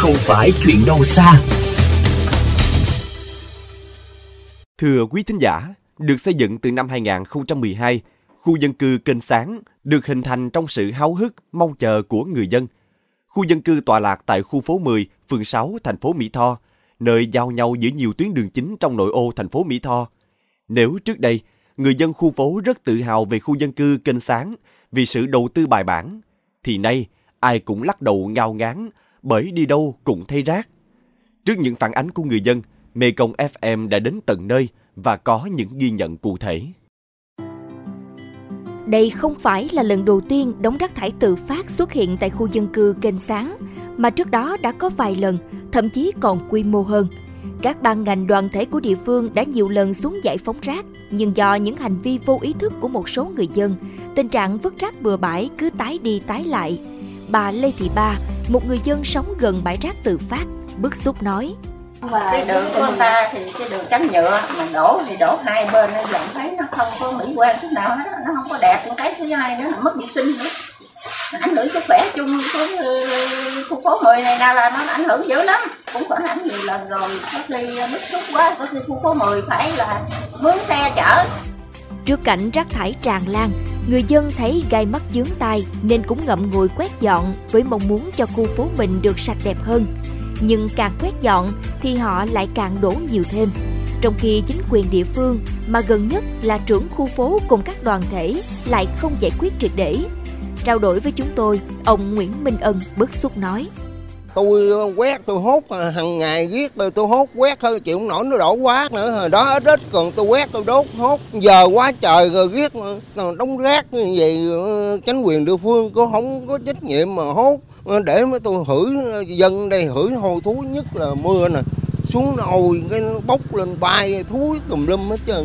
không phải chuyện đâu xa. Thưa quý thính giả, được xây dựng từ năm 2012, khu dân cư Kênh Sáng được hình thành trong sự háo hức, mong chờ của người dân. Khu dân cư tọa lạc tại khu phố 10, phường 6, thành phố Mỹ Tho, nơi giao nhau giữa nhiều tuyến đường chính trong nội ô thành phố Mỹ Tho. Nếu trước đây, người dân khu phố rất tự hào về khu dân cư Kênh Sáng vì sự đầu tư bài bản, thì nay ai cũng lắc đầu ngao ngán bởi đi đâu cũng thấy rác. Trước những phản ánh của người dân, Mekong FM đã đến tận nơi và có những ghi nhận cụ thể. Đây không phải là lần đầu tiên đống rác thải tự phát xuất hiện tại khu dân cư kênh sáng, mà trước đó đã có vài lần, thậm chí còn quy mô hơn. Các ban ngành đoàn thể của địa phương đã nhiều lần xuống giải phóng rác, nhưng do những hành vi vô ý thức của một số người dân, tình trạng vứt rác bừa bãi cứ tái đi tái lại. Bà Lê Thị Ba, một người dân sống gần bãi rác tự phát, bức xúc nói. Cái đường của người ta thì cái đường trắng nhựa mà đổ thì đổ hai bên nó dọn thấy nó không có mỹ quan chút nào hết nó không có đẹp cái thứ hai nữa mất vệ sinh nữa. Ảnh hưởng sức khỏe chung của khu phố 10 này nào là nó ảnh hưởng dữ lắm cũng phản ảnh nhiều lần rồi. Có khi bức xúc quá có khi khu phố 10 phải là mướn xe chở. Trước cảnh rác thải tràn lan, người dân thấy gai mắt dướng tai nên cũng ngậm ngùi quét dọn với mong muốn cho khu phố mình được sạch đẹp hơn. Nhưng càng quét dọn thì họ lại càng đổ nhiều thêm. Trong khi chính quyền địa phương mà gần nhất là trưởng khu phố cùng các đoàn thể lại không giải quyết triệt để. Trao đổi với chúng tôi, ông Nguyễn Minh Ân bức xúc nói tôi ờ, quét tôi hốt ờ, hàng ngày giết tôi tôi hốt quét thôi chịu không nổi nó đổ quá nữa. Hồi đó ít ít còn tôi quét tôi đốt hốt. Giờ quá trời rồi giết còn ờ, đóng rác như vậy chính quyền địa phương có không có trách nhiệm mà hốt. Để mà tôi hửi dân đây hửi hôi thúi nhất là mưa nè. Xuống nồi cái nó bốc lên bay thúi tùm lum hết trơn.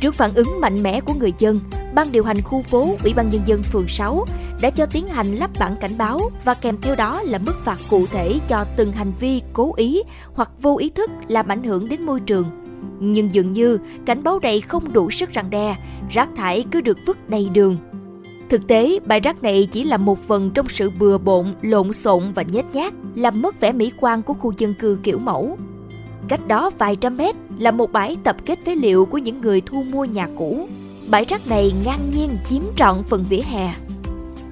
Trước phản ứng mạnh mẽ của người dân, Ban điều hành khu phố Ủy ban Nhân dân phường 6 đã cho tiến hành lắp bản cảnh báo và kèm theo đó là mức phạt cụ thể cho từng hành vi cố ý hoặc vô ý thức làm ảnh hưởng đến môi trường. Nhưng dường như cảnh báo này không đủ sức răng đe, rác thải cứ được vứt đầy đường. Thực tế, bãi rác này chỉ là một phần trong sự bừa bộn, lộn xộn và nhét nhát, làm mất vẻ mỹ quan của khu dân cư kiểu mẫu. Cách đó vài trăm mét là một bãi tập kết phế liệu của những người thu mua nhà cũ. Bãi rác này ngang nhiên chiếm trọn phần vỉa hè.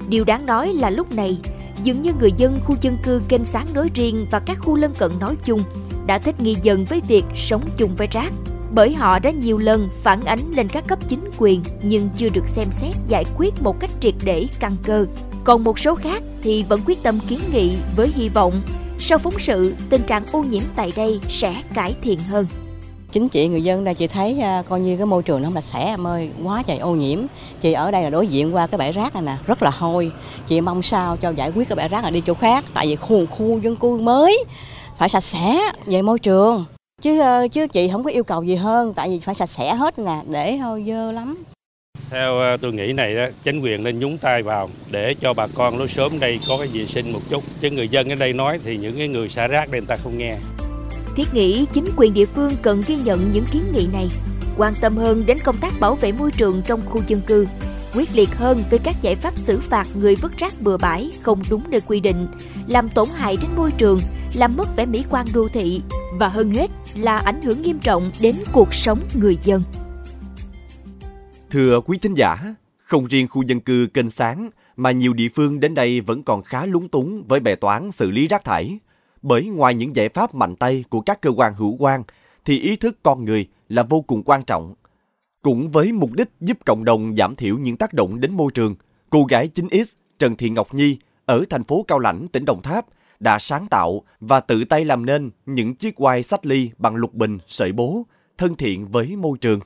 Điều đáng nói là lúc này, dường như người dân khu dân cư kênh sáng nói riêng và các khu lân cận nói chung đã thích nghi dần với việc sống chung với rác. Bởi họ đã nhiều lần phản ánh lên các cấp chính quyền nhưng chưa được xem xét giải quyết một cách triệt để căn cơ. Còn một số khác thì vẫn quyết tâm kiến nghị với hy vọng sau phóng sự, tình trạng ô nhiễm tại đây sẽ cải thiện hơn. Chính chị người dân đây chị thấy à, coi như cái môi trường nó mà sẽ em ơi quá trời ô nhiễm. Chị ở đây là đối diện qua cái bãi rác này nè, rất là hôi. Chị mong sao cho giải quyết cái bãi rác này đi chỗ khác tại vì khu khu dân cư mới phải sạch sẽ về môi trường. Chứ ờ, chứ chị không có yêu cầu gì hơn tại vì phải sạch sẽ hết nè, để hơi dơ lắm. Theo ờ, tôi nghĩ này đó, chính quyền nên nhúng tay vào để cho bà con lối sớm đây có cái vệ sinh một chút. Chứ người dân ở đây nói thì những cái người xả rác đây người ta không nghe. Thiết nghĩ chính quyền địa phương cần ghi nhận những kiến nghị này, quan tâm hơn đến công tác bảo vệ môi trường trong khu dân cư, quyết liệt hơn với các giải pháp xử phạt người vứt rác bừa bãi không đúng nơi quy định, làm tổn hại đến môi trường, làm mất vẻ mỹ quan đô thị và hơn hết là ảnh hưởng nghiêm trọng đến cuộc sống người dân. Thưa quý thính giả, không riêng khu dân cư kênh sáng mà nhiều địa phương đến đây vẫn còn khá lúng túng với bài toán xử lý rác thải. Bởi ngoài những giải pháp mạnh tay của các cơ quan hữu quan, thì ý thức con người là vô cùng quan trọng. Cũng với mục đích giúp cộng đồng giảm thiểu những tác động đến môi trường, cô gái 9X Trần Thị Ngọc Nhi ở thành phố Cao Lãnh, tỉnh Đồng Tháp đã sáng tạo và tự tay làm nên những chiếc quai sách ly bằng lục bình, sợi bố, thân thiện với môi trường.